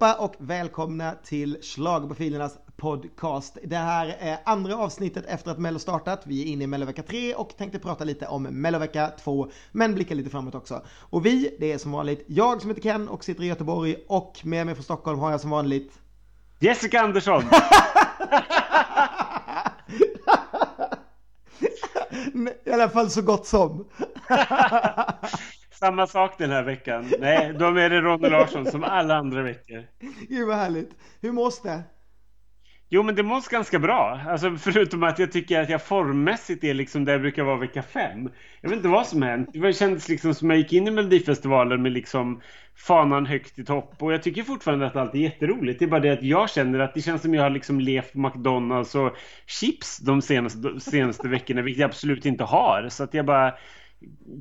allihopa och välkomna till Schlagerprofilernas podcast. Det här är andra avsnittet efter att Mello startat. Vi är inne i Mellovecka 3 och tänkte prata lite om Mellovecka 2, men blicka lite framåt också. Och vi, det är som vanligt jag som heter Ken och sitter i Göteborg och med mig från Stockholm har jag som vanligt Jessica Andersson! I alla fall så gott som. Samma sak den här veckan. Nej, då är det Ronny Larsson som alla andra veckor. Gud vad härligt. Hur mås det? Jo, men det mås ganska bra. Alltså, förutom att jag tycker att jag formmässigt är liksom där jag brukar vara vecka fem. Jag vet inte vad som hänt. Det kändes liksom som jag gick in i Melodifestivalen med liksom fanan högt i topp. Och jag tycker fortfarande att allt är jätteroligt. Det är bara det att jag känner att det känns som jag har liksom levt McDonalds och chips de senaste, de senaste veckorna, vilket jag absolut inte har. Så att jag bara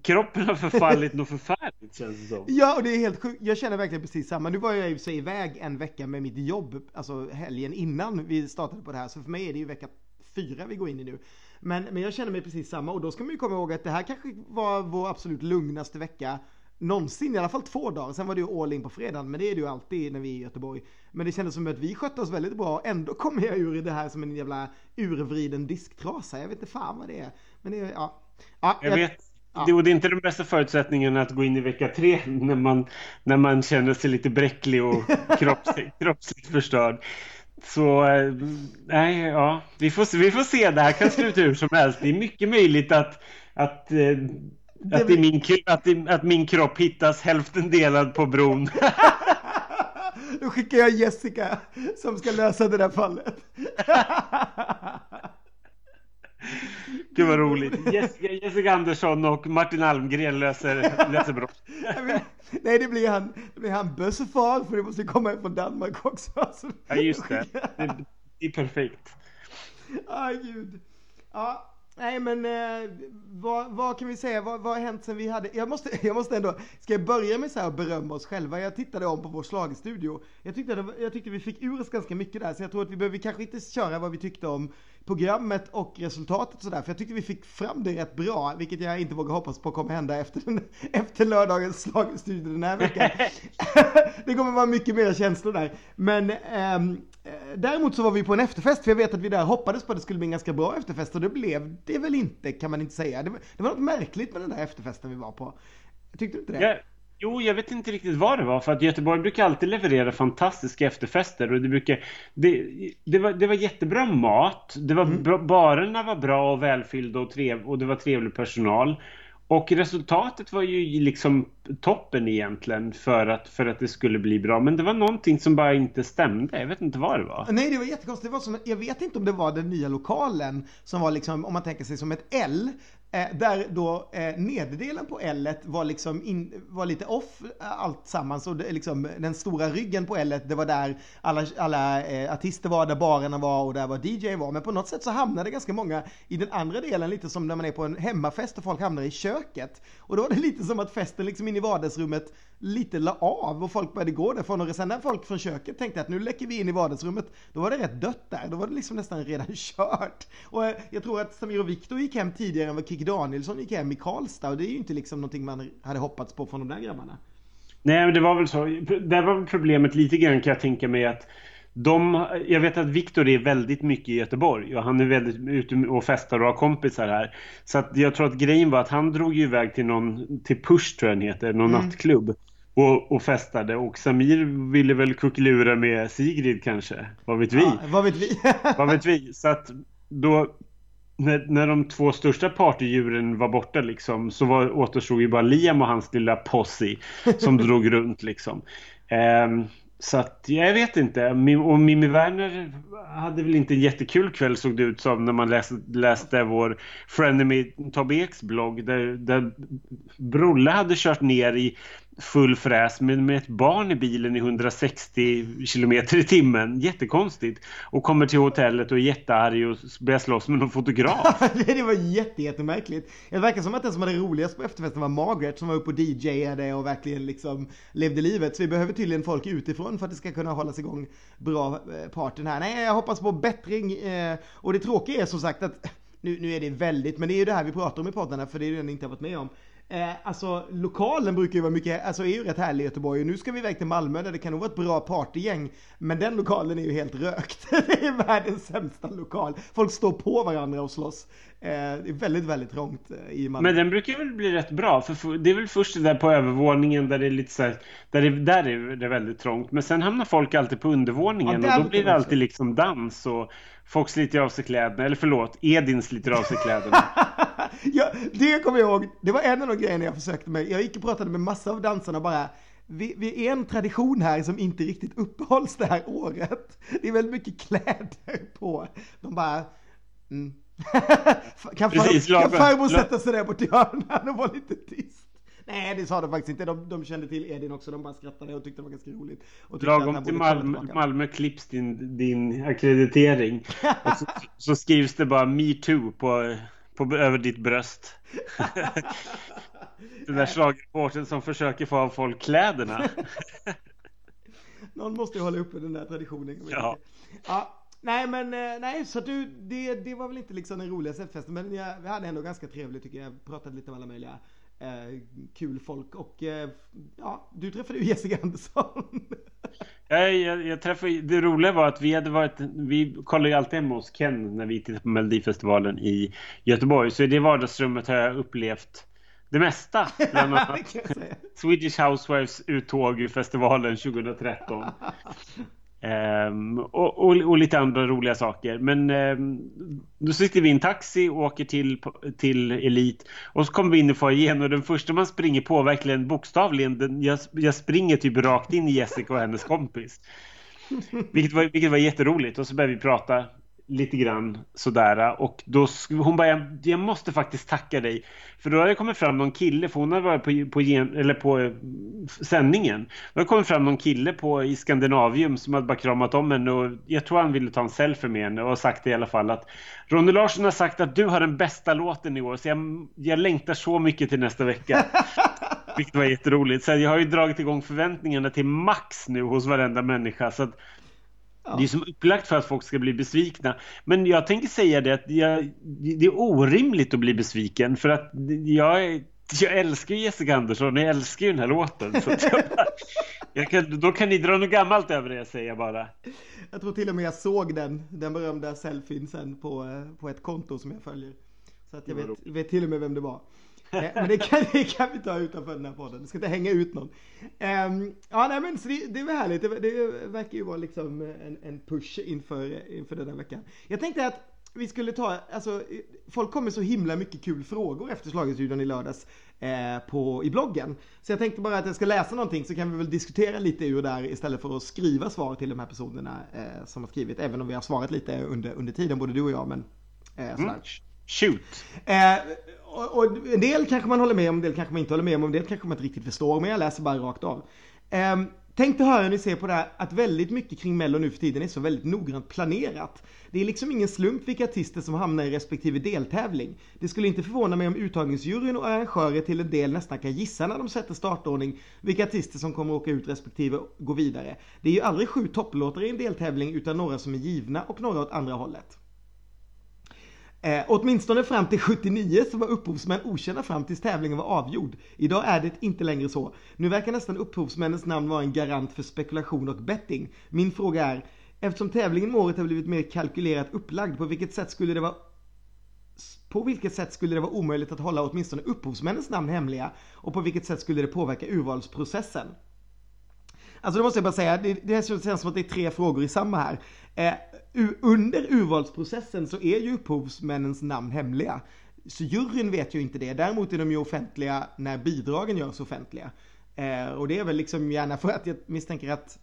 kroppen har förfallit något förfärligt känns det som. Ja, och det är helt sjukt. Jag känner verkligen precis samma. Nu var jag i och för sig iväg en vecka med mitt jobb, alltså helgen innan vi startade på det här. Så för mig är det ju vecka fyra vi går in i nu. Men, men jag känner mig precis samma och då ska man ju komma ihåg att det här kanske var vår absolut lugnaste vecka någonsin, i alla fall två dagar. Sen var det ju all in på fredagen, men det är det ju alltid när vi är i Göteborg. Men det kändes som att vi skötte oss väldigt bra. Ändå kommer jag ur det här som en jävla urvriden disktrasa. Jag vet inte fan vad det är. Men det är, ja. ja jag, jag vet. Ja. Det, och det är inte de bästa förutsättningarna att gå in i vecka tre när man, när man känner sig lite bräcklig och kroppsligt, kroppsligt förstörd. Så eh, nej, ja, vi får, vi får se. Det här kan sluta hur som helst. Det är mycket möjligt att, att, eh, att, det... min, att, att min kropp hittas hälften delad på bron. Då skickar jag Jessica som ska lösa det där fallet. Gud vad roligt. Jessica, Jessica Andersson och Martin Almgren löser, löser brott. Nej, det blir han, det blir han Bössefar, för det måste komma från Danmark också. Ja, just det. Det, det är perfekt. Aj, gud. Ja, Nej men eh, vad, vad, kan vi säga, vad, vad har hänt sen vi hade, jag måste, jag måste ändå, ska jag börja med så här att berömma oss själva? Jag tittade om på vår slagstudio. Jag tyckte, jag tyckte vi fick ur oss ganska mycket där, så jag tror att vi behöver kanske inte köra vad vi tyckte om programmet och resultatet sådär. För jag tyckte vi fick fram det rätt bra, vilket jag inte vågar hoppas på kommer hända efter, den, efter lördagens slagstudio den här veckan. det kommer vara mycket mer känslor där. Men ähm, däremot så var vi på en efterfest, för jag vet att vi där hoppades på att det skulle bli en ganska bra efterfest och det blev det väl inte, kan man inte säga. Det var, det var något märkligt med den där efterfesten vi var på. Tyckte du inte det? Yeah. Jo, jag vet inte riktigt vad det var. För att Göteborg brukar alltid leverera fantastiska efterfester. Och det, brukar, det, det, var, det var jättebra mat. Det var mm. bra, barerna var bra och välfyllda och, trev, och det var trevlig personal. Och resultatet var ju liksom toppen egentligen för att, för att det skulle bli bra. Men det var någonting som bara inte stämde. Jag vet inte vad det var. Nej, det var jättekonstigt. Det var som, jag vet inte om det var den nya lokalen som var liksom, om man tänker sig som ett L. Eh, där då eh, nederdelen på L var liksom in, var lite off eh, allt sammans och det, liksom den stora ryggen på L det var där alla, alla eh, artister var, där barerna var och där var DJ var. Men på något sätt så hamnade ganska många i den andra delen lite som när man är på en hemmafest och folk hamnar i köket. Och då var det lite som att festen liksom in i vardagsrummet lite la av och folk började gå därifrån och sen när folk från köket tänkte att nu läcker vi in i vardagsrummet, då var det rätt dött där. Då var det liksom nästan redan kört. Och eh, jag tror att Samir och Viktor gick hem tidigare än vad Kikki Danielsson gick hem i Karlstad och det är ju inte liksom någonting man hade hoppats på från de där grabbarna. Nej, men det var väl så. Det var problemet lite grann kan jag tänka mig att de, jag vet att Viktor är väldigt mycket i Göteborg och han är väldigt ute och festar och har kompisar här. Så att jag tror att grejen var att han drog ju iväg till någon, till Push tror jag den heter, någon mm. nattklubb och, och festade. Och Samir ville väl kuckelura med Sigrid kanske. Vad vet vi? Ja, vad vet vi? vad vet vi? Så att då när, när de två största partydjuren var borta liksom så var, återstod ju bara Liam och hans lilla posse som drog runt liksom. Um, så att jag vet inte. Och Mimmi Werner hade väl inte en jättekul kväll såg det ut som när man läste, läste vår Frenemy Tobbe Eks blogg där, där Brolle hade kört ner i full fräs med, med ett barn i bilen i 160 km i timmen. Jättekonstigt. Och kommer till hotellet och är jättearg och börjar slåss med någon fotograf. det var jättejättemärkligt! Det verkar som att den som hade roligast på efterfesten var Margaret som var uppe och DJade och verkligen liksom levde livet. Så vi behöver tydligen folk utifrån för att det ska kunna hållas igång bra eh, parten partyn här. Nej, jag hoppas på bättring. Eh, och det tråkiga är som sagt att nu, nu är det väldigt, men det är ju det här vi pratar om i poddarna för det är det ni inte har varit med om Eh, alltså lokalen brukar ju vara mycket, alltså är ju rätt härlig i Göteborg och nu ska vi iväg till Malmö där det kan nog vara ett bra partygäng. Men den lokalen är ju helt rökt. det är världens sämsta lokal. Folk står på varandra och slåss. Eh, det är väldigt, väldigt trångt eh, i Malmö. Men den brukar väl bli rätt bra för det är väl först det där på övervåningen där det är lite så här, där, det, där är det väldigt trångt. Men sen hamnar folk alltid på undervåningen ja, och då blir det alltid liksom dans och folk sliter av sig kläderna. Eller förlåt, Edin sliter av sig kläderna. ja, det kommer jag ihåg. Det var en av de grejerna jag försökte med. Jag gick och pratade med massa av dansarna och bara vi, vi är en tradition här som inte riktigt uppehålls det här året. Det är väldigt mycket kläder på. De bara, mm. kan, Precis, far, kan farbror sätta sig där borta i hörnan och vara lite tyst? Nej, det sa de faktiskt inte. De, de kände till Edin också. De bara skrattade och tyckte det var ganska roligt. Och Lagom till Malmö, Malmö klipps din, din akkreditering. och så, så, skrivs det bara Me too på, på, över ditt bröst. Den där slagreporten som försöker få av folk kläderna. Någon måste ju hålla uppe den där traditionen. Ja. ja. Nej men eh, nej så du det, det var väl inte liksom den roligaste festen men jag, vi hade ändå ganska trevligt tycker jag. Pratade lite med alla möjliga eh, kul folk och eh, ja, du träffade ju Jessica Andersson. jag, jag, jag träffade, det roliga var att vi hade varit, vi kollar ju alltid hemma hos Ken när vi tittar på Melodifestivalen i Göteborg. Så i det vardagsrummet har jag upplevt det mesta. Bland annat Swedish Housewives uttåg ur festivalen 2013. Um, och, och, och, lite andra roliga saker. Men um, då sitter vi i en taxi och åker till, till Elit. Och så kommer vi in i foajén och den första man springer på, verkligen bokstavligen, den, jag, jag springer typ rakt in i Jessica och hennes kompis. Vilket var, vilket var jätteroligt. Och så började vi prata lite grann sådär. Och då, hon bara, jag, måste faktiskt tacka dig. För då har det kommit fram någon kille, för hon har varit på, på, eller på sändningen. Då har det kommit fram någon kille på, i Skandinavium som hade bara kramat om henne och jag tror han ville ta en selfie med henne och sagt i alla fall att Ronny Larsson har sagt att du har den bästa låten i år så jag, jag längtar så mycket till nästa vecka. Vilket var jätteroligt. Så jag har ju dragit igång förväntningarna till max nu hos varenda människa. Så att Ja. Det är som upplagt för att folk ska bli besvikna. Men jag tänker säga det att jag, det är orimligt att bli besviken för att jag, jag älskar Jessica Andersson och jag älskar ju den här låten. Så jag bara, jag kan, då kan ni dra något gammalt över det säger jag bara. Jag tror till och med jag såg den, den berömda selfien sen på, på ett konto som jag följer. Så att jag vet, vet till och med vem det var. Eh, men det kan, det kan vi ta utanför den här podden. Det ska inte hänga ut någon. Um, ja, nej, men så det, det var härligt. Det, det verkar ju vara liksom en, en push inför, inför den här veckan. Jag tänkte att vi skulle ta, alltså folk kommer så himla mycket kul frågor efter Schlagerstudion i lördags eh, på, i bloggen. Så jag tänkte bara att jag ska läsa någonting så kan vi väl diskutera lite ur där istället för att skriva svar till de här personerna eh, som har skrivit. Även om vi har svarat lite under, under tiden, både du och jag. Men, eh. Mm. Shoot! Eh, och, och, en del kanske man håller med om, en del kanske man inte håller med om, en del kanske man inte riktigt förstår. Men jag läser bara rakt av. Um, Tänk dig höra hur ni ser på det här att väldigt mycket kring Mello nu för tiden är så väldigt noggrant planerat. Det är liksom ingen slump vilka artister som hamnar i respektive deltävling. Det skulle inte förvåna mig om uttagningsjuryn och arrangörer till en del nästan kan gissa när de sätter startordning vilka artister som kommer åka ut respektive gå vidare. Det är ju aldrig sju topplåtar i en deltävling utan några som är givna och några åt andra hållet. Eh, åtminstone fram till 79 så var upphovsmän okända fram tills tävlingen var avgjord. Idag är det inte längre så. Nu verkar nästan upphovsmännens namn vara en garant för spekulation och betting. Min fråga är, eftersom tävlingen med året har blivit mer kalkylerat upplagd, på vilket sätt skulle det vara på vilket sätt skulle det vara omöjligt att hålla åtminstone upphovsmännens namn hemliga? Och på vilket sätt skulle det påverka urvalsprocessen? Alltså det måste jag bara säga, det, det känns som att det är tre frågor i samma här. Eh, under urvalsprocessen så är ju upphovsmännens namn hemliga. Så juryn vet ju inte det. Däremot är de ju offentliga när bidragen görs offentliga. Eh, och det är väl liksom gärna för att jag misstänker att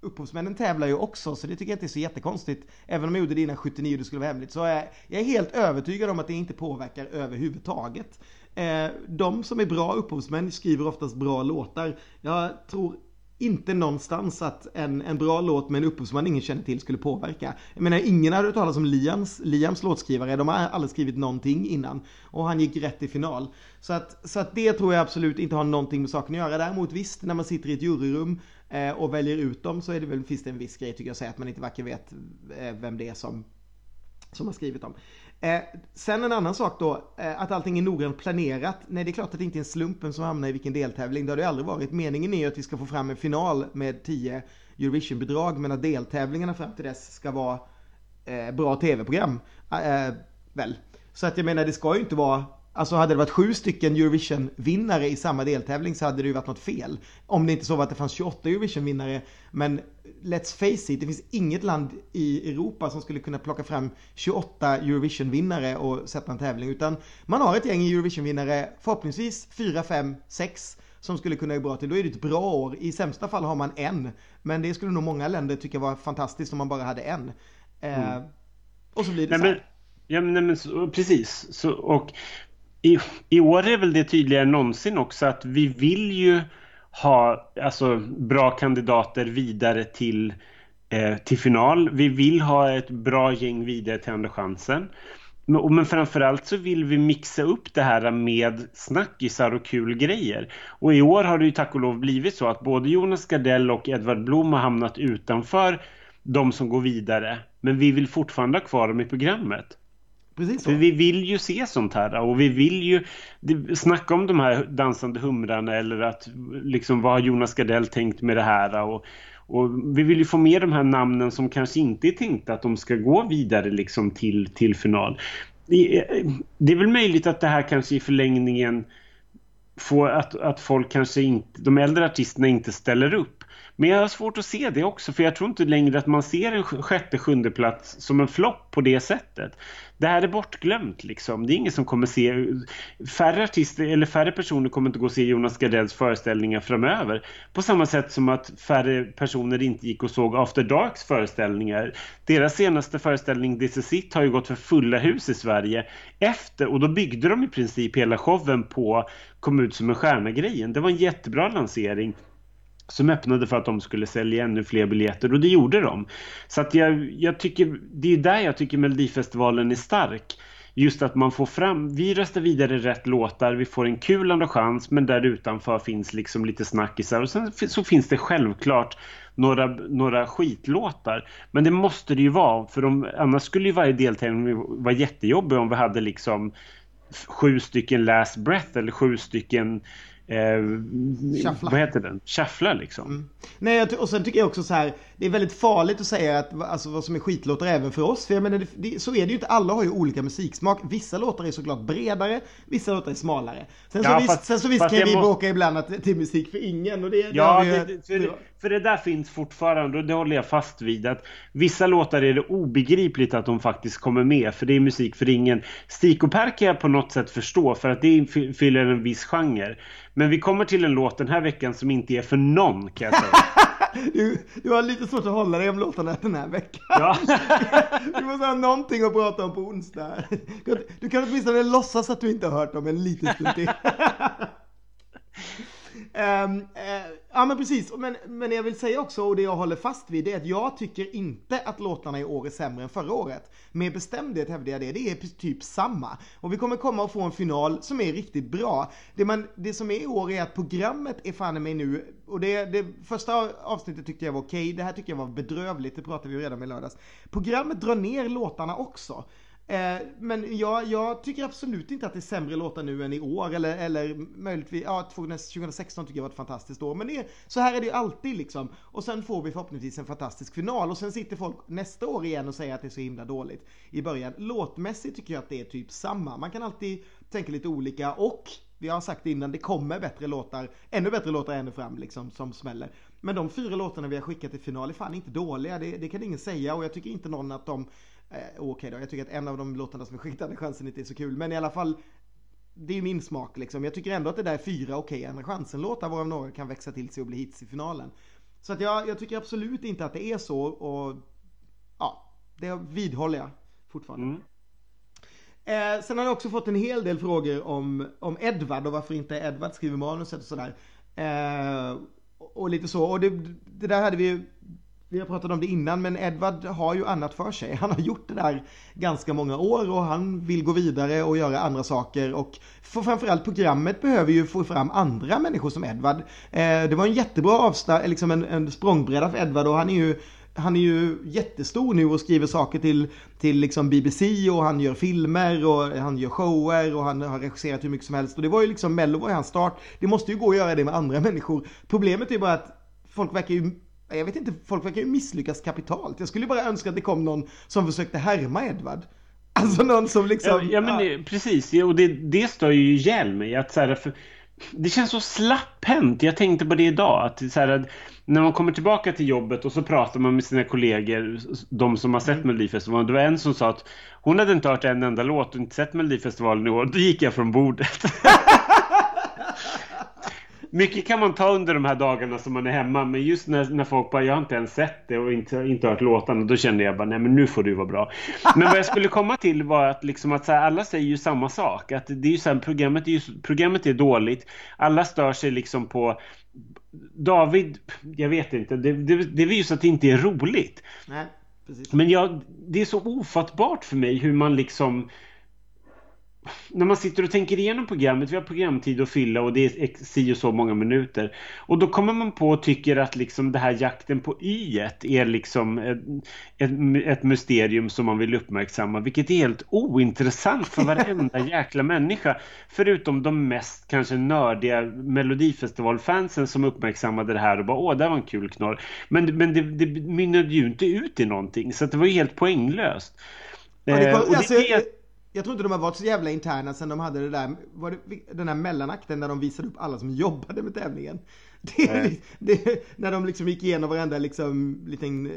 upphovsmännen tävlar ju också, så det tycker jag inte är så jättekonstigt. Även om jag gjorde det innan 79 och det skulle vara hemligt. Så är jag är helt övertygad om att det inte påverkar överhuvudtaget. Eh, de som är bra upphovsmän skriver oftast bra låtar. Jag tror inte någonstans att en, en bra låt med en upphovsman ingen känner till skulle påverka. Jag menar, ingen hade hört talas om Liams, Liams låtskrivare. De har aldrig skrivit någonting innan. Och han gick rätt i final. Så att, så att det tror jag absolut inte har någonting med saken att göra. Däremot visst, när man sitter i ett juryrum eh, och väljer ut dem så är det väl, finns det en viss grej tycker jag, att säga att man inte varken vet eh, vem det är som Som har skrivit dem. Eh, sen en annan sak då, eh, att allting är noggrant planerat. Nej, det är klart att det inte är en slumpen som hamnar i vilken deltävling. Det har det aldrig varit. Meningen är ju att vi ska få fram en final med 10 Eurovision-bidrag, men att deltävlingarna fram till dess ska vara eh, bra tv-program. Eh, eh väl. Så att jag menar, det ska ju inte vara Alltså hade det varit sju stycken Eurovision-vinnare i samma deltävling så hade det ju varit något fel. Om det inte så var att det fanns 28 Eurovision-vinnare. Men let's face it, det finns inget land i Europa som skulle kunna plocka fram 28 Eurovision-vinnare och sätta en tävling. Utan man har ett gäng Eurovision-vinnare, förhoppningsvis 4, 5, 6 som skulle kunna gå bra till. Då är det ett bra år. I sämsta fall har man en. Men det skulle nog många länder tycka var fantastiskt om man bara hade en. Eh, mm. och så blir det nej, så här. Men, ja, men, men så, precis. Så, och i, i år är väl det tydligare än någonsin också att vi vill ju ha alltså, bra kandidater vidare till, eh, till final. Vi vill ha ett bra gäng vidare till andra chansen. Men, men framförallt så vill vi mixa upp det här med snackisar och kul grejer. Och i år har det ju tack och lov blivit så att både Jonas Gardell och Edvard Blom har hamnat utanför de som går vidare. Men vi vill fortfarande ha kvar dem i programmet. Precis så. För vi vill ju se sånt här och vi vill ju snacka om de här dansande humrarna eller att liksom vad har Jonas Gardell tänkt med det här och, och vi vill ju få med de här namnen som kanske inte är tänkta att de ska gå vidare liksom till, till final. Det är väl möjligt att det här kanske i förlängningen får att, att folk kanske inte, de äldre artisterna inte ställer upp. Men jag har svårt att se det också för jag tror inte längre att man ser en sjätte, sjunde plats som en flopp på det sättet det här är bortglömt liksom. Det är ingen som kommer se färre artister eller färre personer kommer inte gå och se Jonas Gardells föreställningar framöver. På samma sätt som att färre personer inte gick och såg After Darks föreställningar. Deras senaste föreställning This is it har ju gått för fulla hus i Sverige efter och då byggde de i princip hela showen på kom ut som en stjärna-grejen. Det var en jättebra lansering som öppnade för att de skulle sälja ännu fler biljetter och det gjorde de. Så att jag, jag tycker, det är där jag tycker Melodifestivalen är stark. Just att man får fram, vi röstar vidare rätt låtar, vi får en kul andra chans men där utanför finns liksom lite snackisar och sen så finns det självklart några, några skitlåtar. Men det måste det ju vara för de, annars skulle ju varje deltävling vara jättejobbig om vi hade liksom sju stycken last breath eller sju stycken eh, vad heter den? Shuffla liksom. Mm. Nej, och sen tycker jag också så här, det är väldigt farligt att säga att alltså, vad som är skitlåtar även för oss. För jag menar, det, det, så är det ju inte. Alla har ju olika musiksmak. Vissa låtar är såklart bredare, vissa låtar är smalare. Sen så, ja, visst, sen så visst kan vi må... bråka ibland att, till musik för ingen. Och det, ja, det, det, för, för, det där finns fortfarande och det håller jag fast vid. Att vissa låtar är det obegripligt att de faktiskt kommer med, för det är musik för ingen. Och Per kan jag på något sätt förstå, för att det fyller en viss genre. Men vi kommer till en låt den här veckan som inte är för någon kan jag säga. du, du har lite svårt att hålla dig om låtarna den här veckan. Ja. du måste ha någonting att prata om på onsdag. Du kan åtminstone låtsas att du inte har hört dem en liten stund till. Um, uh, ja men precis, men, men jag vill säga också och det jag håller fast vid det är att jag tycker inte att låtarna i år är sämre än förra året. Med bestämdhet hävdar jag det, det är typ samma. Och vi kommer komma och få en final som är riktigt bra. Det, man, det som är i år är att programmet är fan mig nu, och det, det första avsnittet tyckte jag var okej, okay, det här tycker jag var bedrövligt, det pratade vi ju redan med lördags. Programmet drar ner låtarna också. Eh, men jag, jag, tycker absolut inte att det är sämre låtar nu än i år eller, eller möjligtvis, ja 2016 tycker jag var ett fantastiskt år. Men det så här är det ju alltid liksom. Och sen får vi förhoppningsvis en fantastisk final och sen sitter folk nästa år igen och säger att det är så himla dåligt i början. Låtmässigt tycker jag att det är typ samma. Man kan alltid tänka lite olika och vi har sagt det innan, det kommer bättre låtar, ännu bättre låtar ännu fram liksom som smäller. Men de fyra låtarna vi har skickat till final är fan inte dåliga, det, det kan ingen säga och jag tycker inte någon att de Okej okay då, jag tycker att en av de låtarna som är skickat Andra chansen inte är så kul. Men i alla fall, det är min smak liksom. Jag tycker ändå att det där är fyra okej okay, chansen-låtar varav några kan växa till sig och bli hits i finalen. Så att jag, jag tycker absolut inte att det är så och ja, det vidhåller jag fortfarande. Mm. Eh, sen har jag också fått en hel del frågor om, om Edvard och varför inte Edvard skriver manuset och sådär. Eh, och lite så. Och det, det där hade vi vi har pratat om det innan, men Edvard har ju annat för sig. Han har gjort det där ganska många år och han vill gå vidare och göra andra saker. Och för framförallt programmet behöver ju få fram andra människor som Edvard. Eh, det var en jättebra avstart, liksom en, en språngbräda för Edvard och han är ju han är ju jättestor nu och skriver saker till, till liksom BBC och han gör filmer och han gör shower och han har regisserat hur mycket som helst. Och det var ju liksom Mello var hans start. Det måste ju gå att göra det med andra människor. Problemet är bara att folk verkar ju jag vet inte, folk verkar ju misslyckas kapitalt. Jag skulle bara önska att det kom någon som försökte härma Edvard. Alltså någon som liksom... Ja, ja men ja. precis, och det, det står ju ihjäl mig. Att så här, för, det känns så slapphänt. Jag tänkte på det idag. Att så här, när man kommer tillbaka till jobbet och så pratar man med sina kollegor, de som har sett mm. Melodifestivalen. Det var en som sa att hon hade inte hört en enda låt och inte sett Melodifestivalen i år. Då gick jag från bordet. mycket kan man ta under de här dagarna som man är hemma. Men just när, när folk bara, jag har inte ens sett det och inte, inte hört låtarna. Då kände jag bara, nej men nu får du vara bra. Men vad jag skulle komma till var att, liksom att så här, alla säger ju samma sak. Att det är ju så här, programmet, är ju, programmet är dåligt. Alla stör sig liksom på David, jag vet inte. Det, det, det visar att det inte är roligt. Nej, precis. Men jag, det är så ofattbart för mig hur man liksom när man sitter och tänker igenom programmet, vi har programtid att fylla och det är si och så många minuter. Och då kommer man på och tycker att liksom det här jakten på y är liksom ett, ett, mysterium som man vill uppmärksamma, vilket är helt ointressant för varenda jäkla människa. Förutom de mest kanske nördiga Melodifestivalfansen som uppmärksammade det här och bara åh, det var en kul knorr. Men, men det, det mynnade ju inte ut i någonting, så det var ju helt poänglöst. Ja, det, eh, alltså, det, jag tror inte de har varit så jävla interna sen de hade det där, var det, den här mellanakten när de visade upp alla som jobbade med tävlingen. Det, det, när de liksom gick igenom varenda liksom liten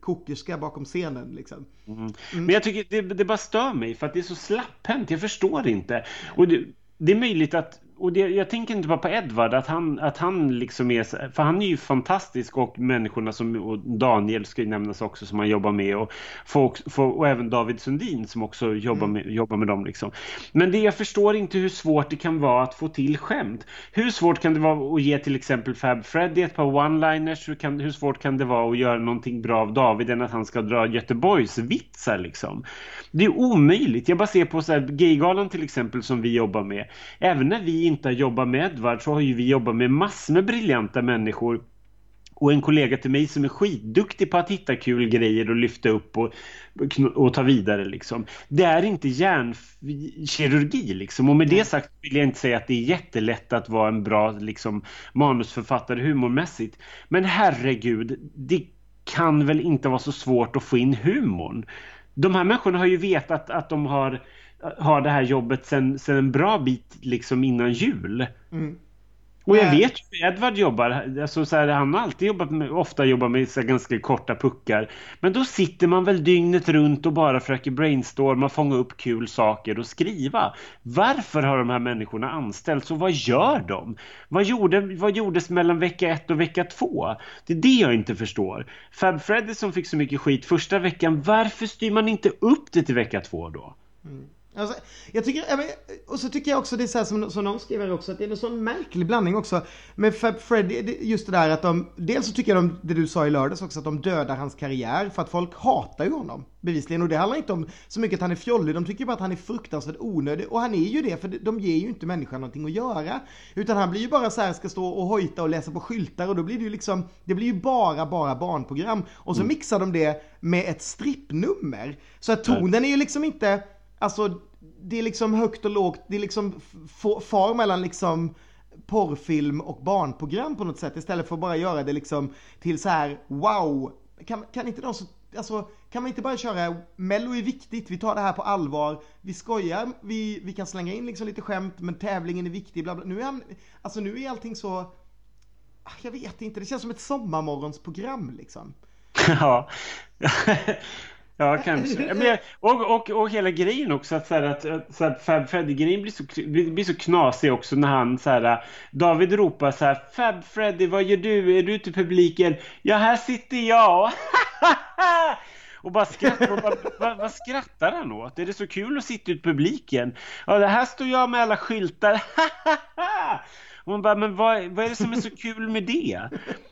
kokerska bakom scenen liksom. Mm. Mm. Men jag tycker det, det bara stör mig för att det är så slapphänt, jag förstår inte. Och det, det är möjligt att och det, jag tänker inte bara på Edvard, att han, att han liksom är, för han är ju fantastisk och människorna som, och Daniel ska ju nämnas också som han jobbar med och, folk, och även David Sundin som också jobbar med, mm. jobbar med dem liksom. Men det jag förstår inte hur svårt det kan vara att få till skämt. Hur svårt kan det vara att ge till exempel Fab Freddy ett par one-liners? Hur, hur svårt kan det vara att göra någonting bra av David än att han ska dra Göteborgs vitsar liksom? Det är omöjligt. Jag bara ser på så här, Gaygalan till exempel som vi jobbar med. Även när vi inte jobbar med Edvard så har ju vi jobbat med massor med briljanta människor och en kollega till mig som är skitduktig på att hitta kul grejer och lyfta upp och, och ta vidare liksom. Det är inte hjärnkirurgi liksom. Och med det sagt vill jag inte säga att det är jättelätt att vara en bra liksom, manusförfattare humormässigt. Men herregud, det kan väl inte vara så svårt att få in humorn. De här människorna har ju vetat att de har har det här jobbet sen, sen en bra bit liksom innan jul. Mm. Och jag vet hur Edvard jobbar. Alltså, så här, han har alltid jobbat med, ofta jobbat med så ganska korta puckar. Men då sitter man väl dygnet runt och bara försöker brainstorma, fånga upp kul saker och skriva. Varför har de här människorna anställts och vad gör de? Vad, gjorde, vad gjordes mellan vecka ett och vecka två? Det är det jag inte förstår. Fab Freddy som fick så mycket skit första veckan, varför styr man inte upp det till vecka två då? Mm. Alltså, jag tycker, och så tycker jag också det är så här som, som de skriver också, att det är en sån märklig blandning också med Fab Freddy, just det där att de, dels så tycker jag de, det du sa i lördags också, att de dödar hans karriär för att folk hatar ju honom, bevisligen. Och det handlar inte om så mycket att han är fjollig, de tycker bara att han är fruktansvärt onödig. Och han är ju det, för de ger ju inte människan någonting att göra. Utan han blir ju bara så här, ska stå och hojta och läsa på skyltar och då blir det ju liksom, det blir ju bara, bara barnprogram. Och så mm. mixar de det med ett strippnummer. Så att tonen är ju liksom inte, alltså det är liksom högt och lågt, det är liksom far mellan liksom porrfilm och barnprogram på något sätt istället för att bara göra det liksom till så här wow. Kan, kan inte de så, alltså kan man inte bara köra Mello är viktigt, vi tar det här på allvar, vi skojar, vi, vi kan slänga in liksom lite skämt men tävlingen är viktig, bla bla. Nu är, han, alltså nu är allting så, ah, jag vet inte, det känns som ett sommarmorgonsprogram liksom. Ja. Ja, kanske. Men, och, och, och hela grejen också att, så här, att, så här, Fab Freddy-grejen blir så, blir så knasig också när han så här, David ropar så här Fab Freddy, vad gör du? Är du ute i publiken? Ja, här sitter jag! och bara skrattar. Och bara, vad, vad, skrattar han åt? Är det så kul att sitta ute i publiken? Ja, det här står jag med alla skyltar. Och man bara, men vad, vad är det som är så kul med det?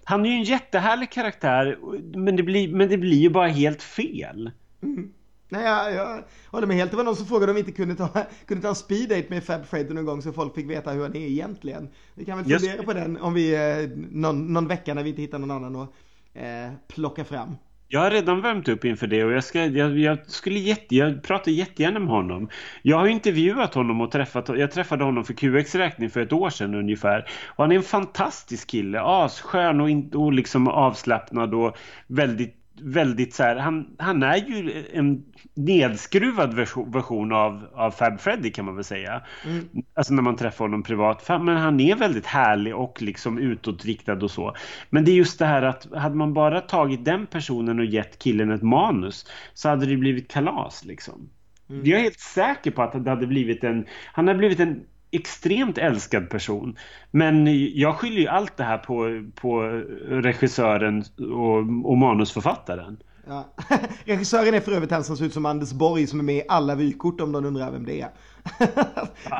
Han är ju en jättehärlig karaktär, men det blir, men det blir ju bara helt fel. Mm. Nej, jag, jag håller med helt. Det var någon som frågade om vi inte kunde ta, kunde ta en speed date med Fab Fred någon gång så folk fick veta hur han är egentligen. Vi kan väl fundera Just... på den om vi, eh, någon, någon vecka när vi inte hittar någon annan att eh, plocka fram. Jag har redan värmt upp inför det och jag, ska, jag, jag skulle jätte, jag pratar jättegärna med honom. Jag har intervjuat honom och träffat, jag träffade honom för QX räkning för ett år sedan ungefär. Och han är en fantastisk kille, asskön och, in, och liksom avslappnad och väldigt väldigt så här, han, han är ju en nedskruvad version, version av, av Fab Freddy kan man väl säga. Mm. Alltså när man träffar honom privat. Men han är väldigt härlig och liksom utåtriktad och så. Men det är just det här att hade man bara tagit den personen och gett killen ett manus så hade det blivit kalas liksom. Mm. Jag är helt säker på att det hade blivit en, han har blivit en extremt älskad person. Men jag skyller ju allt det här på, på regissören och, och manusförfattaren. Ja. Regissören är för övrigt han som ser ut som Anders Borg som är med i alla vykort om de undrar vem det är.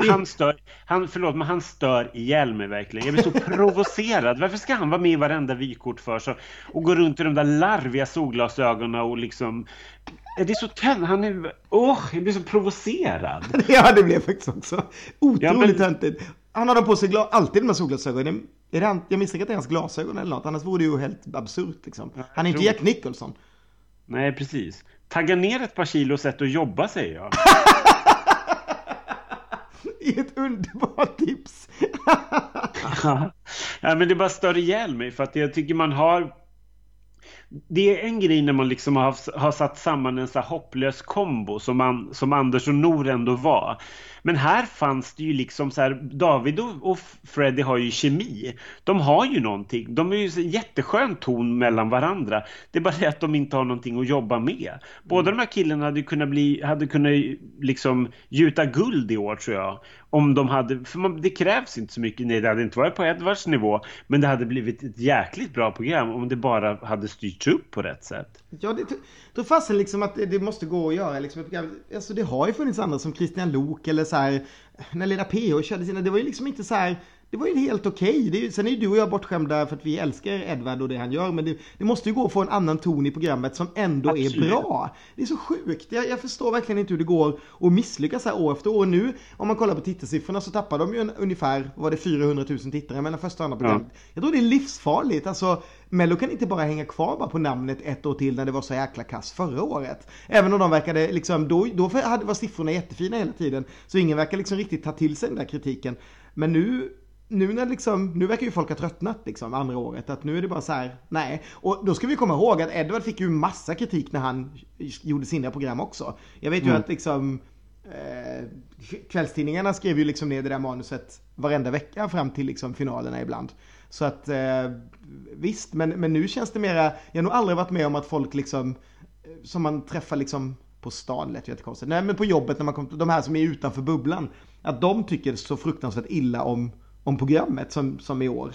han stör, han, förlåt men han stör ihjäl mig verkligen. Jag blir så provocerad. Varför ska han vara med i varenda vykort för så och gå runt i de där larviga solglasögonen och liksom det är så tönt. Han är... Åh, oh, jag blir så provocerad. ja, det blev faktiskt också. Otroligt ja, men... Han har på sig gla... alltid de här solglasögonen. Är det han... Jag misstänker att det är hans glasögon eller något. Annars vore det ju helt absurt liksom. Han är inte Jack Nicholson. Nej, precis. Tagga ner ett par kilo och sätt att jobba, säger jag. I ett underbart tips. ja, men det bara stör ihjäl mig för att jag tycker man har det är en grej när man liksom har, har satt samman en så hopplös kombo som, man, som Anders och Nor ändå var. Men här fanns det ju liksom så här, David och, och Freddy har ju kemi. De har ju någonting. De är ju en jätteskön ton mellan varandra. Det är bara det att de inte har någonting att jobba med. Båda de här killarna hade kunnat bli, hade kunnat liksom gjuta guld i år tror jag. Om de hade, för man, det krävs inte så mycket, nej det hade inte varit på Edvards nivå. Men det hade blivit ett jäkligt bra program om det bara hade styrt styrts upp på rätt sätt. Ja, det, tror fasen liksom att det, det måste gå att göra liksom. Alltså det har ju funnits andra som Christian Lok eller så här, när Lena PH körde sina, det var ju liksom inte så här det var ju helt okej. Okay. Sen är ju du och jag bortskämda för att vi älskar Edvard och det han gör. Men det, det måste ju gå att få en annan ton i programmet som ändå Absolut. är bra. Det är så sjukt. Jag, jag, förstår verkligen inte hur det går att misslyckas här år efter år. Nu, om man kollar på tittarsiffrorna så tappar de ju en, ungefär, var det 400 000 tittare mellan första och andra programmet. Ja. Jag tror det är livsfarligt. Alltså, Mello kan inte bara hänga kvar bara på namnet ett år till när det var så jäkla kass förra året. Även om de verkade liksom, då, då var siffrorna jättefina hela tiden. Så ingen verkar liksom riktigt ta till sig den där kritiken. Men nu nu när liksom, nu verkar ju folk ha tröttnat liksom andra året. Att nu är det bara så här, nej. Och då ska vi komma ihåg att Edward fick ju massa kritik när han gjorde sina program också. Jag vet ju mm. att liksom eh, kvällstidningarna skrev ju liksom ner det där manuset varenda vecka fram till liksom finalerna ibland. Så att eh, visst, men, men nu känns det mera, jag har nog aldrig varit med om att folk liksom, eh, som man träffar liksom på stan lät ju jättekonstigt. Nej men på jobbet när man kommer, de här som är utanför bubblan. Att de tycker så fruktansvärt illa om om programmet som, som i år.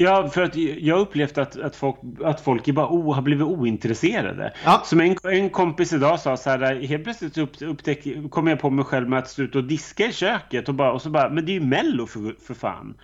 Ja, för att jag upplevt att, att, folk, att folk bara o, har blivit ointresserade. Ja. Som en, en kompis idag sa så här, helt plötsligt upp, upptäck, kom jag på mig själv med att stå ut och diska i köket och, bara, och så bara, men det är ju Mello för, för fan.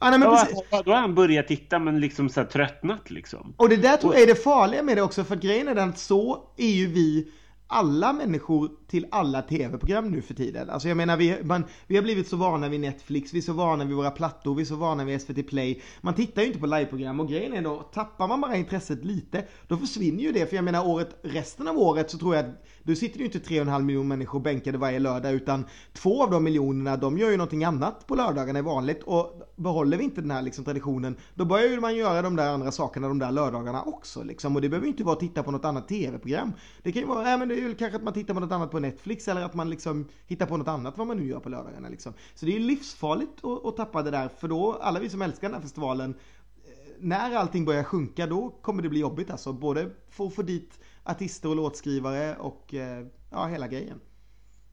Ja, nej, men då, precis. då har han börjat titta men liksom så här tröttnat liksom. Och det där tror jag är det farliga med det också för att grejen är den att så är ju vi alla människor till alla tv-program nu för tiden. Alltså jag menar, vi, man, vi har blivit så vana vid Netflix, vi är så vana vid våra plattor, vi är så vana vid SVT Play. Man tittar ju inte på liveprogram och grejen är då, tappar man bara intresset lite, då försvinner ju det. För jag menar, året, resten av året så tror jag att då sitter ju inte 3,5 miljoner människor bänkade varje lördag, utan två av de miljonerna, de gör ju någonting annat på lördagarna är vanligt. Och behåller vi inte den här liksom, traditionen, då börjar ju man göra de där andra sakerna de där lördagarna också. Liksom. Och det behöver ju inte vara att titta på något annat tv-program. Det kan ju vara, ja men det är ju kanske att man tittar på något annat på Netflix eller att man liksom hittar på något annat vad man nu gör på lördagarna liksom. Så det är ju livsfarligt att, att tappa det där för då, alla vi som älskar den här festivalen, eh, när allting börjar sjunka då kommer det bli jobbigt alltså. Både för att få dit artister och låtskrivare och eh, ja, hela grejen.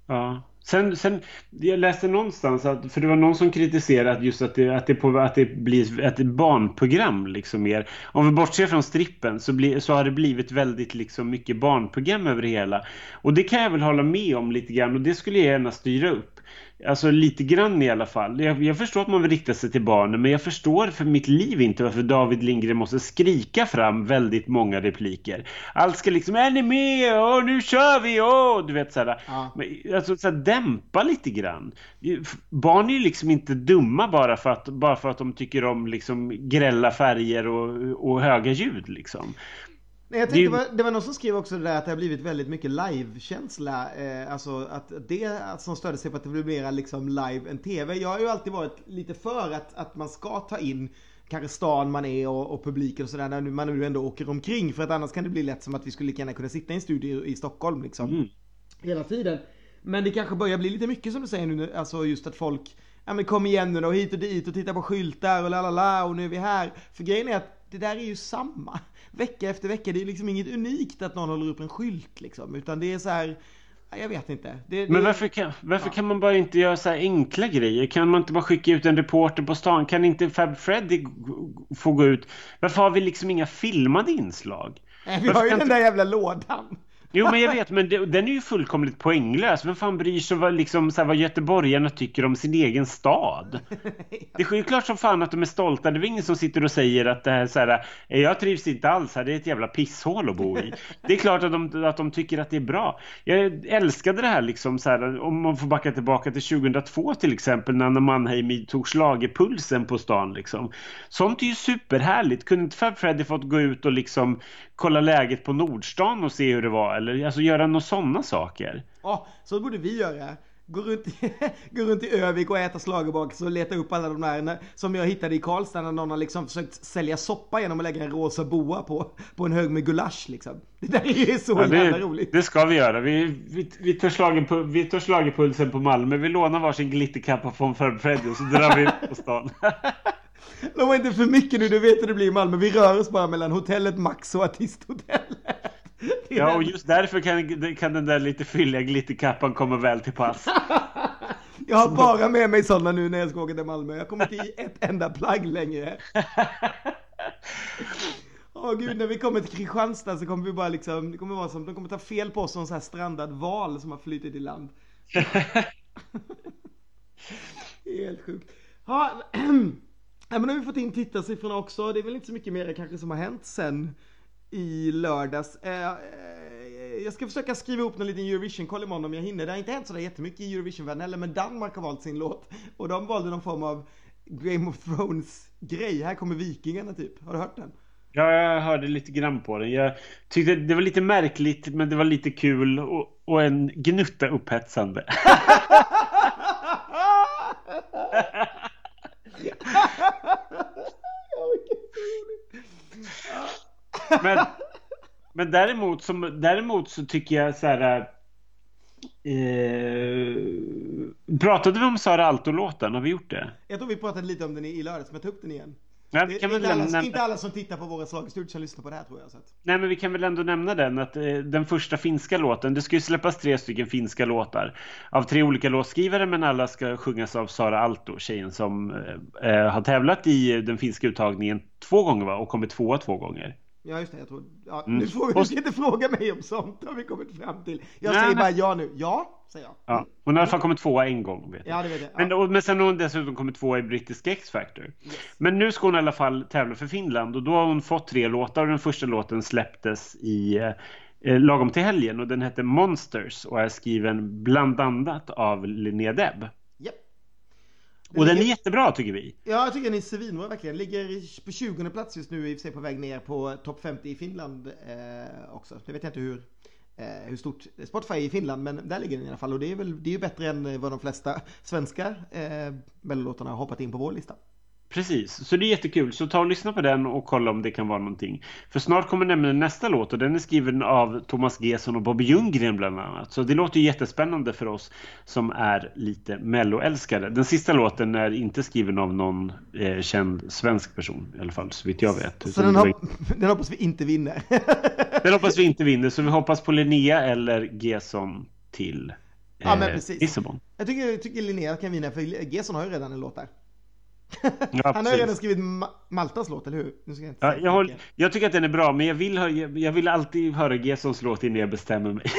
Ja. Sen, sen, jag läste någonstans att, för det var någon som kritiserade just att det, att det, på, att det blir ett barnprogram liksom mer. Om vi bortser från strippen så, bli, så har det blivit väldigt liksom mycket barnprogram över det hela. Och det kan jag väl hålla med om lite grann och det skulle jag gärna styra upp. Alltså lite grann i alla fall. Jag, jag, förstår att man vill rikta sig till barnen men jag förstår för mitt liv inte varför David Lindgren måste skrika fram väldigt många repliker. Allt ska liksom, är ni med? Och nu kör vi! Och du vet såhär. Ja. Men, alltså så dämpa lite grann. Barn är ju liksom inte dumma bara för att, bara för att de tycker om liksom grälla färger och, och höga ljud liksom. Nej, jag tänkte, det... Var, det var någon som skrev också det där att det har blivit väldigt mycket live-känsla. Eh, alltså att det som störde sig på att det blir mer liksom live än tv. Jag har ju alltid varit lite för att, att man ska ta in kanske stan man är och, och publiken och sådär när man nu ändå åker omkring. För att annars kan det bli lätt som att vi skulle lika gärna kunna sitta i en studio i Stockholm liksom. Mm. Hela tiden. Men det kanske börjar bli lite mycket som du säger nu, alltså just att folk Ja men kom igen nu då, hit och dit och titta på skyltar och lalala och nu är vi här. För grejen är att det där är ju samma. Vecka efter vecka, det är liksom inget unikt att någon håller upp en skylt liksom. Utan det är så här jag vet inte. Det, det... Men varför, kan, varför ja. kan man bara inte göra så här enkla grejer? Kan man inte bara skicka ut en reporter på stan? Kan inte Fab Freddy få gå ut? Varför har vi liksom inga filmade inslag? Nej, vi varför har ju den där jävla lådan. Jo men jag vet, men det, den är ju fullkomligt poänglös. Vem fan bryr sig vad, liksom, så här, vad göteborgarna tycker om sin egen stad? Det är ju klart som fan att de är stolta. Det är ingen som sitter och säger att det här så här, jag trivs inte alls här, det är ett jävla pisshål att bo i. Det är klart att de, att de tycker att det är bra. Jag älskade det här liksom så här, om man får backa tillbaka till 2002 till exempel när Anna Mannheim tog slagerpulsen på stan liksom. Sånt är ju superhärligt. Kunde inte Fab Freddy fått gå ut och liksom kolla läget på Nordstan och se hur det var eller alltså göra några sådana saker. Ja, så borde vi göra. Gå runt, i, gå runt i Övik och äta schlagerbakelse och leta upp alla de där som jag hittade i Karlstad när någon har liksom försökt sälja soppa genom att lägga en rosa boa på, på en hög med gulasch liksom. Det där är ju så ja, det, jävla roligt. Det ska vi göra. Vi, vi, vi, tar slagen tar schlagerpulsen på Malmö. Vi lånar varsin glitterkappa från Freddy och så drar vi ut på stan. Lova inte för mycket nu, du vet hur det blir i Malmö. Vi rör oss bara mellan hotellet Max och artisthotellet. Ja, och just därför kan, kan den där lite fylliga glitterkappan komma väl till pass. Jag har bara med mig sådana nu när jag ska åka till Malmö. Jag kommer inte i ett enda plagg längre. Åh oh, gud, när vi kommer till Kristianstad så kommer vi bara liksom, det kommer vara som, de kommer ta fel på oss som så här strandad val som har flyttit i land. Helt sjukt. Ja, men nu har vi fått in tittarsiffrorna också. Det är väl inte så mycket mer kanske som har hänt sen i lördags. Eh, eh, jag ska försöka skriva ihop någon liten Eurovision-koll imorgon om jag hinner. Det har inte hänt sådär jättemycket i Eurovision-världen heller, men Danmark har valt sin låt. Och de valde någon form av Game of Thrones-grej. Här kommer Vikingarna typ. Har du hört den? Ja, jag hörde lite grann på den. Jag tyckte det var lite märkligt, men det var lite kul och, och en gnutta upphetsande. men, men däremot, som, däremot så tycker jag så här. Eh, pratade vi om Sara Alto-låten? Har vi gjort det? Jag tror vi pratade lite om den i, i lördags, men jag tog upp den igen. Ja, det, kan inte, alla, inte alla som tittar på våra slagstudier som lyssnar på det här tror jag. Så att... Nej men vi kan väl ändå nämna den att eh, den första finska låten, det ska ju släppas tre stycken finska låtar av tre olika låtskrivare men alla ska sjungas av Sara Alto, tjejen som eh, eh har tävlat i den finska uttagningen två gånger va? och kommit tvåa två gånger. Ja just det, jag tror, ja, mm. nu får vi, ska inte fråga mig om sånt har vi kommit fram till. Jag Nej, säger bara ja nu, ja säger jag. Ja, hon har i alla fall kommit tvåa en gång. Vet jag. Ja det vet jag. Men, och, men sen har hon dessutom kommit tvåa i Brittisk X-Factor. Yes. Men nu ska hon i alla fall tävla för Finland och då har hon fått tre låtar och den första låten släpptes i eh, lagom till helgen och den heter Monsters och är skriven bland annat av Linnea Deb. Och den är jättebra tycker vi. Ja, jag tycker den är svinbra verkligen. Ligger på 20 plats just nu i och för sig på väg ner på topp 50 i Finland eh, också. Det vet jag inte hur, eh, hur stort Spotify är i Finland, men där ligger den i alla fall. Och det är väl det är ju bättre än vad de flesta svenska eh, mellolåtarna har hoppat in på vår lista. Precis, så det är jättekul. Så ta och lyssna på den och kolla om det kan vara någonting. För snart kommer nämligen nästa låt och den är skriven av Thomas Gesson och Bobby Ljunggren bland annat. Så det låter jättespännande för oss som är lite melloälskare. Den sista låten är inte skriven av någon eh, känd svensk person i alla fall, så vitt jag vet. Så den, hop den hoppas vi inte vinner? den hoppas vi inte vinner, så vi hoppas på Linnea eller Gesson till eh, ja, men precis. Lissabon. Jag tycker, jag tycker Linnea kan vinna, för Gesson har ju redan en låt där. Ja, han har ju redan skrivit Ma Maltas låt, eller hur? Nu ska jag, inte ja, jag, håll, jag, tycker att den är bra, men jag vill, jag, jag vill alltid höra Gessons låt innan jag bestämmer mig.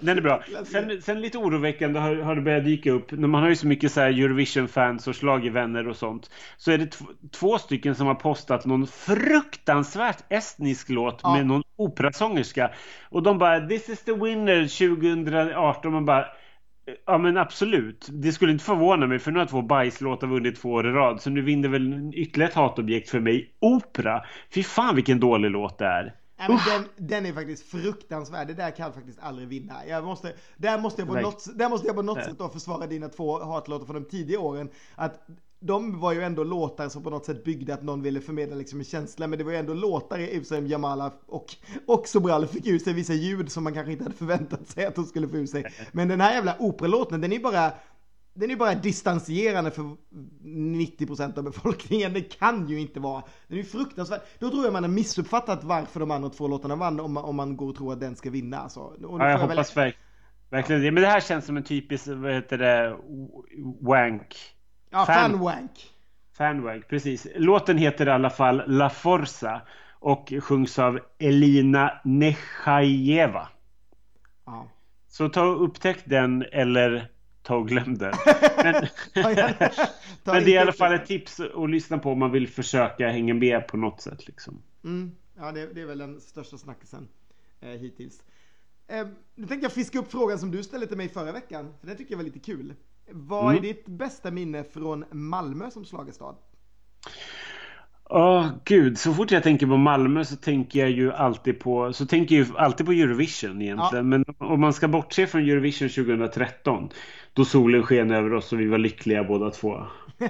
den är bra. Sen, sen lite oroväckande har, har, det börjat dyka upp. Man har ju så mycket så Eurovision-fans och slagervänner och sånt. Så är det två stycken som har postat någon fruktansvärt estnisk låt ja. med någon operasångerska. Och de bara “This is the winner 2018” man bara Ja men absolut. Det skulle inte förvåna mig för nu har två bajslåtar vunnit två år i rad. Så nu vinner väl ytterligare ett hatobjekt för mig. Opera! Fy fan vilken dålig låt det är. Nej, men den, den är faktiskt fruktansvärd. Det där kan faktiskt aldrig vinna. Jag måste, där, måste jag på något, där måste jag på något sätt då försvara dina två hatlåtar från de tidiga åren. Att de var ju ändå låtar som på något sätt byggde att någon ville förmedla liksom en känsla. Men det var ju ändå låtar i Usam Jamala och, och Sobral fick ur sig vissa ljud som man kanske inte hade förväntat sig att de skulle få ur sig. Men den här jävla operalåten, den är bara den är bara distanserande för 90% av befolkningen. Det kan ju inte vara. Den är ju fruktansvärd. Då tror jag man har missuppfattat varför de andra två låtarna vann om man, om man går och tror att den ska vinna. Alltså. Och ja, jag hoppas väl... verkligen det. Men det här känns som en typisk, vad heter det, wank. Ja, fan, fanwank. Fanwank, precis. Låten heter i alla fall La Forza och sjungs av Elina Nechajeva. Ja. Så ta och upptäck den eller ta och glöm den. Men, men det är i alla fall ett tips att lyssna på om man vill försöka hänga med på något sätt. Liksom. Mm. Ja, det, det, är väl den största snackisen eh, hittills. Eh, nu tänkte jag fiska upp frågan som du ställde till mig förra veckan, för den tycker jag var lite kul. Vad mm. är ditt bästa minne från Malmö som slagerstad? Åh oh, gud, så fort jag tänker på Malmö så tänker jag ju alltid på, så tänker jag alltid på Eurovision egentligen. Ja. Men om man ska bortse från Eurovision 2013 då solen sken över oss och vi var lyckliga båda två.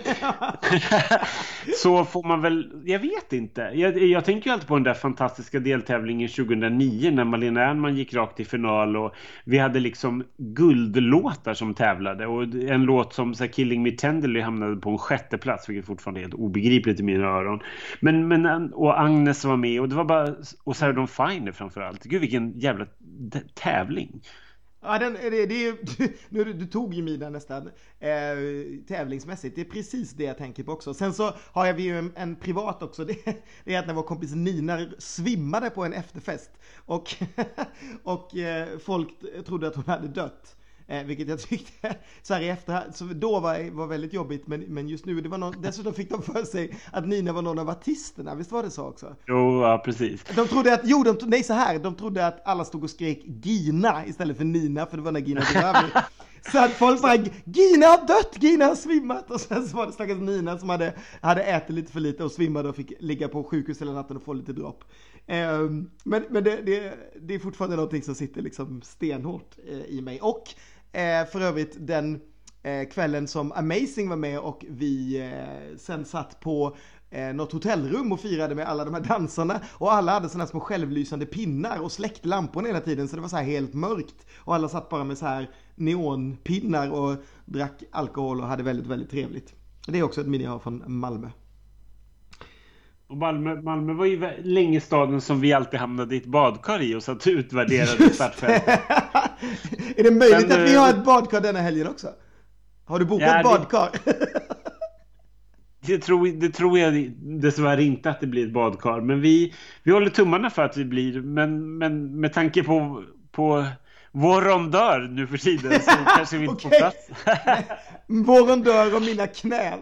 så får man väl, jag vet inte. Jag, jag tänker ju alltid på den där fantastiska deltävlingen 2009 när Malena Ernman gick rakt till final och vi hade liksom guldlåtar som tävlade och en låt som så här, Killing Me Tenderly hamnade på en sjätte plats vilket fortfarande är helt obegripligt i mina öron. Men, men och Agnes var med och det var bara och Sarah Dawn Finer framförallt. Gud vilken jävla tävling. Ja, den, det, det, nu, du tog ju mina nästan eh, tävlingsmässigt. Det är precis det jag tänker på också. Sen så har jag ju en, en privat också. Det, det, är att när vår kompis Nina svimmade på en efterfest och, och eh, folk trodde att hon hade dött. Eh, vilket jag tyckte så här i efterhand, så då var, var väldigt jobbigt. Men, men just nu, det var någon, dessutom fick de för sig att Nina var någon av artisterna. Visst var det så också? Jo, ja, precis. De trodde att, jo, de, nej så här, de trodde att alla stod och skrek Gina istället för Nina, för det var när Gina dog. Så att folk bara Gina har dött, Gina har svimmat och sen så var det stackars Nina som hade, hade ätit lite för lite och svimmade och fick ligga på sjukhus hela natten och få lite dropp. Um, men men det, det, det, är fortfarande någonting som sitter liksom stenhårt uh, i mig. Och Eh, för övrigt den eh, kvällen som Amazing var med och vi eh, sen satt på eh, något hotellrum och firade med alla de här dansarna och alla hade sådana små självlysande pinnar och släckte lamporna hela tiden så det var så här helt mörkt och alla satt bara med så här neonpinnar och drack alkohol och hade väldigt, väldigt trevligt. Det är också ett minne jag har från Malmö. Och Malmö, Malmö var ju länge staden som vi alltid hamnade i ett badkar i och satt utvärderade startfältet. Är det möjligt Men, att vi har ett badkar denna helgen också? Har du bokat ja, badkar? det, tror, det tror jag dessvärre inte att det blir ett badkar. Men vi, vi håller tummarna för att det blir. Men, men med tanke på, på vår rondör nu för tiden så kanske vi inte får plats. vår rondör och mina knän.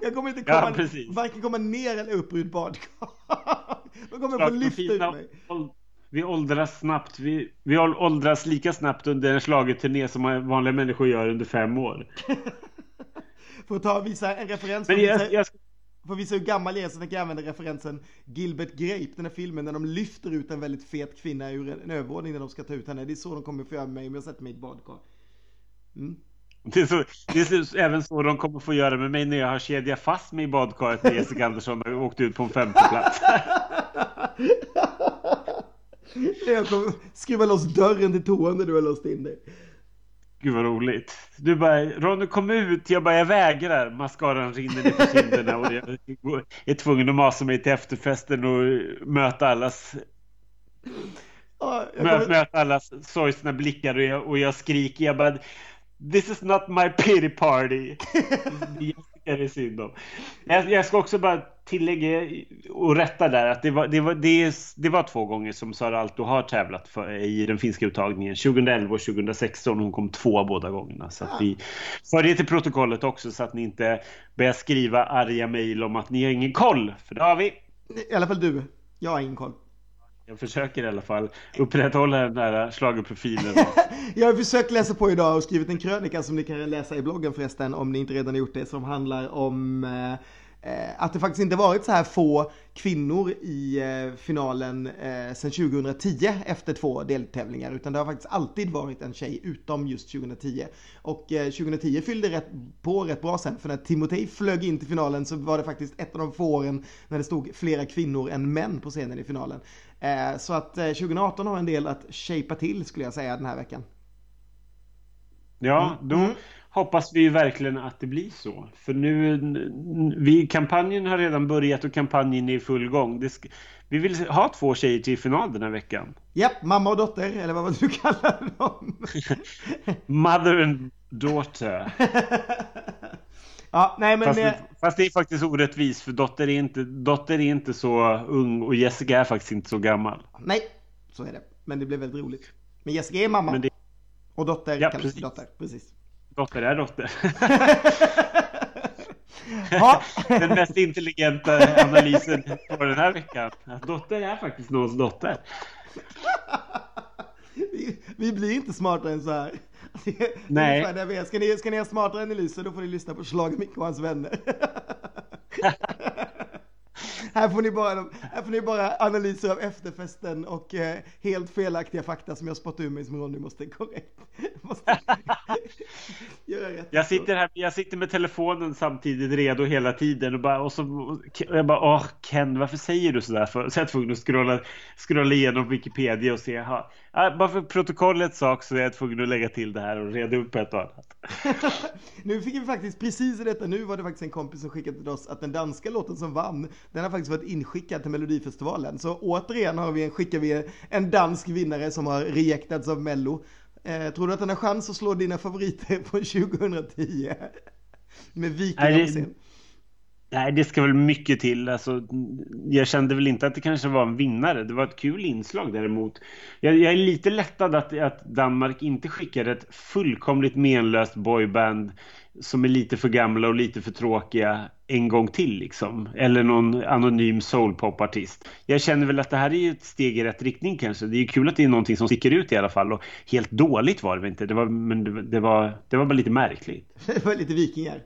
jag kommer inte komma, ja, varken komma ner eller upp ur ett badkar. Då kommer få lyfta ut mig. Vi åldras snabbt. Vi, vi åldras lika snabbt under en slagerturné som vanliga människor gör under fem år. Att ta visa en referens. Men jag, visa, jag, för att visa hur gammal jag är så tänker jag använda referensen Gilbert Grape, den här filmen när de lyfter ut en väldigt fet kvinna ur en övervåning när de ska ta ut henne. Det är så de kommer få göra med mig om jag sätter mig i ett badkar. Mm. Det är, så, det är även så de kommer få göra med mig när jag har kedjat fast mig i badkaret när Jessica Andersson har åkt ut på en femte plats. Jag kommer skruva loss dörren till toan när du har låst in dig. Gud vad roligt. Du bara, Ronny kom ut. Jag bara, jag vägrar. Mascaran rinner ner på kinderna och jag är tvungen att masa mig till efterfesten och möta allas ja, kommer... möta allas sorgsna blickar och jag, och jag skriker. Jag bara, This is not my pity party. Jessica är synd om. Jag, jag ska också bara tillägga och rätta där att det var, det var, det, det var två gånger som Sara Alto har tävlat för, i den finska uttagningen. 2011 och 2016. Hon kom två båda gångerna. Så att vi för det till protokollet också så att ni inte börjar skriva arga mejl om att ni har ingen koll. För det har vi. I alla fall du. Jag har ingen koll. Jag försöker i alla fall upprätthålla den där schlagerprofilen. jag har försökt läsa på idag och skrivit en krönika som ni kan läsa i bloggen förresten om ni inte redan gjort det som handlar om Eh, att det faktiskt inte varit så här få kvinnor i eh, finalen eh, sedan 2010 efter två deltävlingar utan det har faktiskt alltid varit en tjej utom just 2010. Och 2010 fyllde rätt på rätt bra sen för när Timotej flög in till finalen så var det faktiskt ett av de få åren när det stod flera kvinnor än män på scenen i finalen. Så att 2018 har en del att shapea till skulle jag säga den här veckan. Ja, då mm hoppas vi verkligen att det blir så. För nu, vi, kampanjen har redan börjat och kampanjen är i full gång. Det, vi vill ha två tjejer till final den här veckan. Japp, mamma och dotter, eller vad du kallar dem. Mother and daughter. ja, nej men... Fast, det, fast det är faktiskt orättvist för dotter är, inte, dotter är inte så ung och Jessica är faktiskt inte så gammal. Nej, så är det. Men det blev väldigt roligt. Men Jessica är mamma. Det... Och dotter ja, kallas precis. dotter, precis. Dotter är dotter. Den mest intelligenta analysen på den här veckan. Att dotter är faktiskt någons dotter. Vi, vi blir inte smartare än så här. Nej. Ska ni, ska ni ha smartare analyser då får ni lyssna på Schlager Micke och hans vänner. här, får ni bara, här får ni bara analyser av efterfesten och eh, helt felaktiga fakta som jag spottar ur mig som Ronny måste korrekt. Måste göra rätt. Jag sitter här, jag sitter med telefonen samtidigt redo hela tiden och bara, och så, och jag bara, åh Ken, varför säger du sådär? För, så jag är tvungen att scrolla, scrolla igenom Wikipedia och se, aha, bara för protokollets sak så är jag tvungen att lägga till det här och reda upp ett och annat. nu fick vi faktiskt precis i detta nu var det faktiskt en kompis som skickade till oss att den danska låten som vann, den har faktiskt varit inskickad till Melodifestivalen. Så återigen har vi en, skickar vi en dansk vinnare som har rejektats av Mello. Eh, tror du att den har chans att slå dina favoriter på 2010? Med Viking Nej, det ska väl mycket till. Alltså, jag kände väl inte att det kanske var en vinnare. Det var ett kul inslag däremot. Jag, jag är lite lättad att, att Danmark inte skickade ett fullkomligt menlöst boyband som är lite för gamla och lite för tråkiga en gång till liksom. Eller någon anonym soulpopartist. Jag känner väl att det här är ett steg i rätt riktning kanske. Det är kul att det är någonting som sticker ut i alla fall. Och helt dåligt var det inte. Det var, men det, det var, det var bara lite märkligt. det var lite vikingar.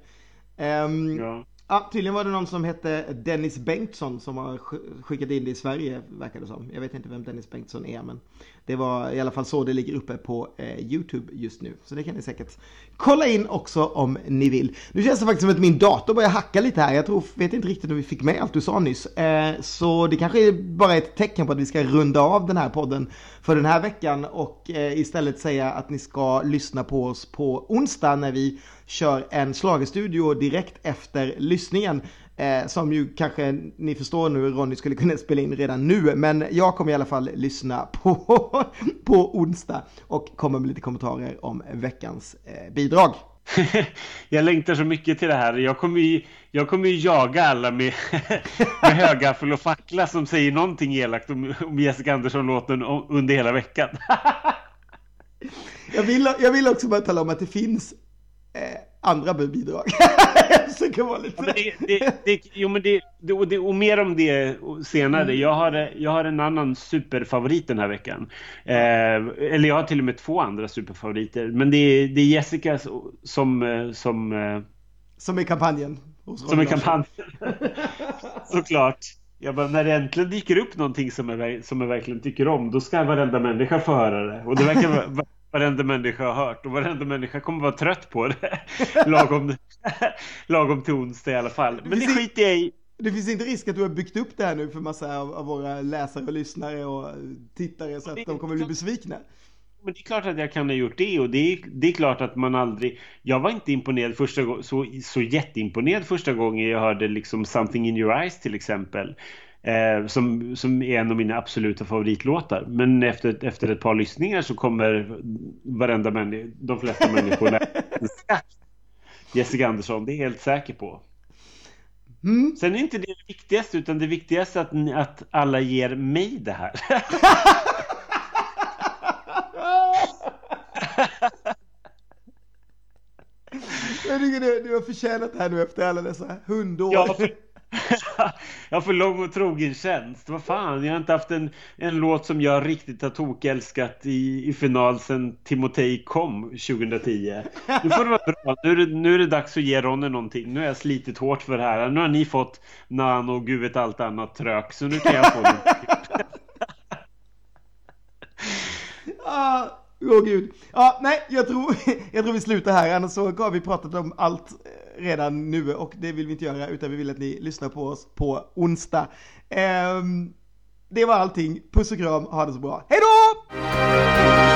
Um, ja. Ja, tydligen var det någon som hette Dennis Bengtsson som har skickat in det i Sverige, verkar det som. Jag vet inte vem Dennis Bengtsson är, men det var i alla fall så det ligger uppe på eh, YouTube just nu. Så det kan ni säkert kolla in också om ni vill. Nu känns det faktiskt som att min dator börjar hacka lite här. Jag tror, vet inte riktigt om vi fick med allt du sa nyss. Eh, så det kanske är bara ett tecken på att vi ska runda av den här podden för den här veckan och eh, istället säga att ni ska lyssna på oss på onsdag när vi kör en slagestudio direkt efter lyssningen. Eh, som ju kanske ni förstår nu, Ronny skulle kunna spela in redan nu, men jag kommer i alla fall lyssna på, på onsdag och komma med lite kommentarer om veckans eh, bidrag. jag längtar så mycket till det här. Jag kommer ju, jag kommer ju jaga alla med, med högaffel och fackla som säger någonting elakt om, om Jessica Andersson-låten under hela veckan. jag, vill, jag vill också bara tala om att det finns eh, andra bidrag. jag vara lite... Ja, det, det, det, jo, men det, det, och mer om det senare. Mm. Jag, har, jag har en annan superfavorit den här veckan. Eh, eller jag har till och med två andra superfavoriter. Men det är, det är Jessica som... Eh, som, eh, som är kampanjen. Som är kampanjen. Såklart. Jag bara, när det äntligen dyker upp någonting som jag, som jag verkligen tycker om, då ska varenda människa få höra det. Och det verkar varenda människa har hört och varenda människa kommer vara trött på det. lagom, lagom till onsdag i alla fall. Men det, det skiter jag i. Det finns inte risk att du har byggt upp det här nu för massa av, av våra läsare och lyssnare och tittare så att det, de kommer bli besvikna? Men det är klart att jag kan ha gjort det och det är, det är klart att man aldrig... Jag var inte imponerad första gången, så, så jätteimponerad första gången jag hörde liksom Something in your eyes till exempel. Eh, som, som är en av mina absoluta favoritlåtar. Men efter, efter ett par lyssningar så kommer varenda människa, de flesta människorna Jessica Andersson, det är jag helt säker på. Mm. Sen är inte det det viktigaste, utan det viktigaste är att, att alla ger mig det här. Jag tycker du, du har förtjänat det här nu efter alla dessa hundår. Ja, jag har för lång och trogen tjänst. Vad fan, jag har inte haft en, en låt som jag riktigt har tokälskat i, i final sen Timotej kom 2010. Nu får det vara bra. Nu är det, nu är det dags att ge Ronny någonting. Nu har jag slitit hårt för det här. Nu har ni fått Nan och gud vet allt annat trök. Så nu kan jag få någonting. Åh oh, gud. Ja, nej, jag tror, jag tror vi slutar här. Annars så har vi pratat om allt eh, redan nu och det vill vi inte göra utan vi vill att ni lyssnar på oss på onsdag. Eh, det var allting. Puss och kram. Ha det så bra. Hej då!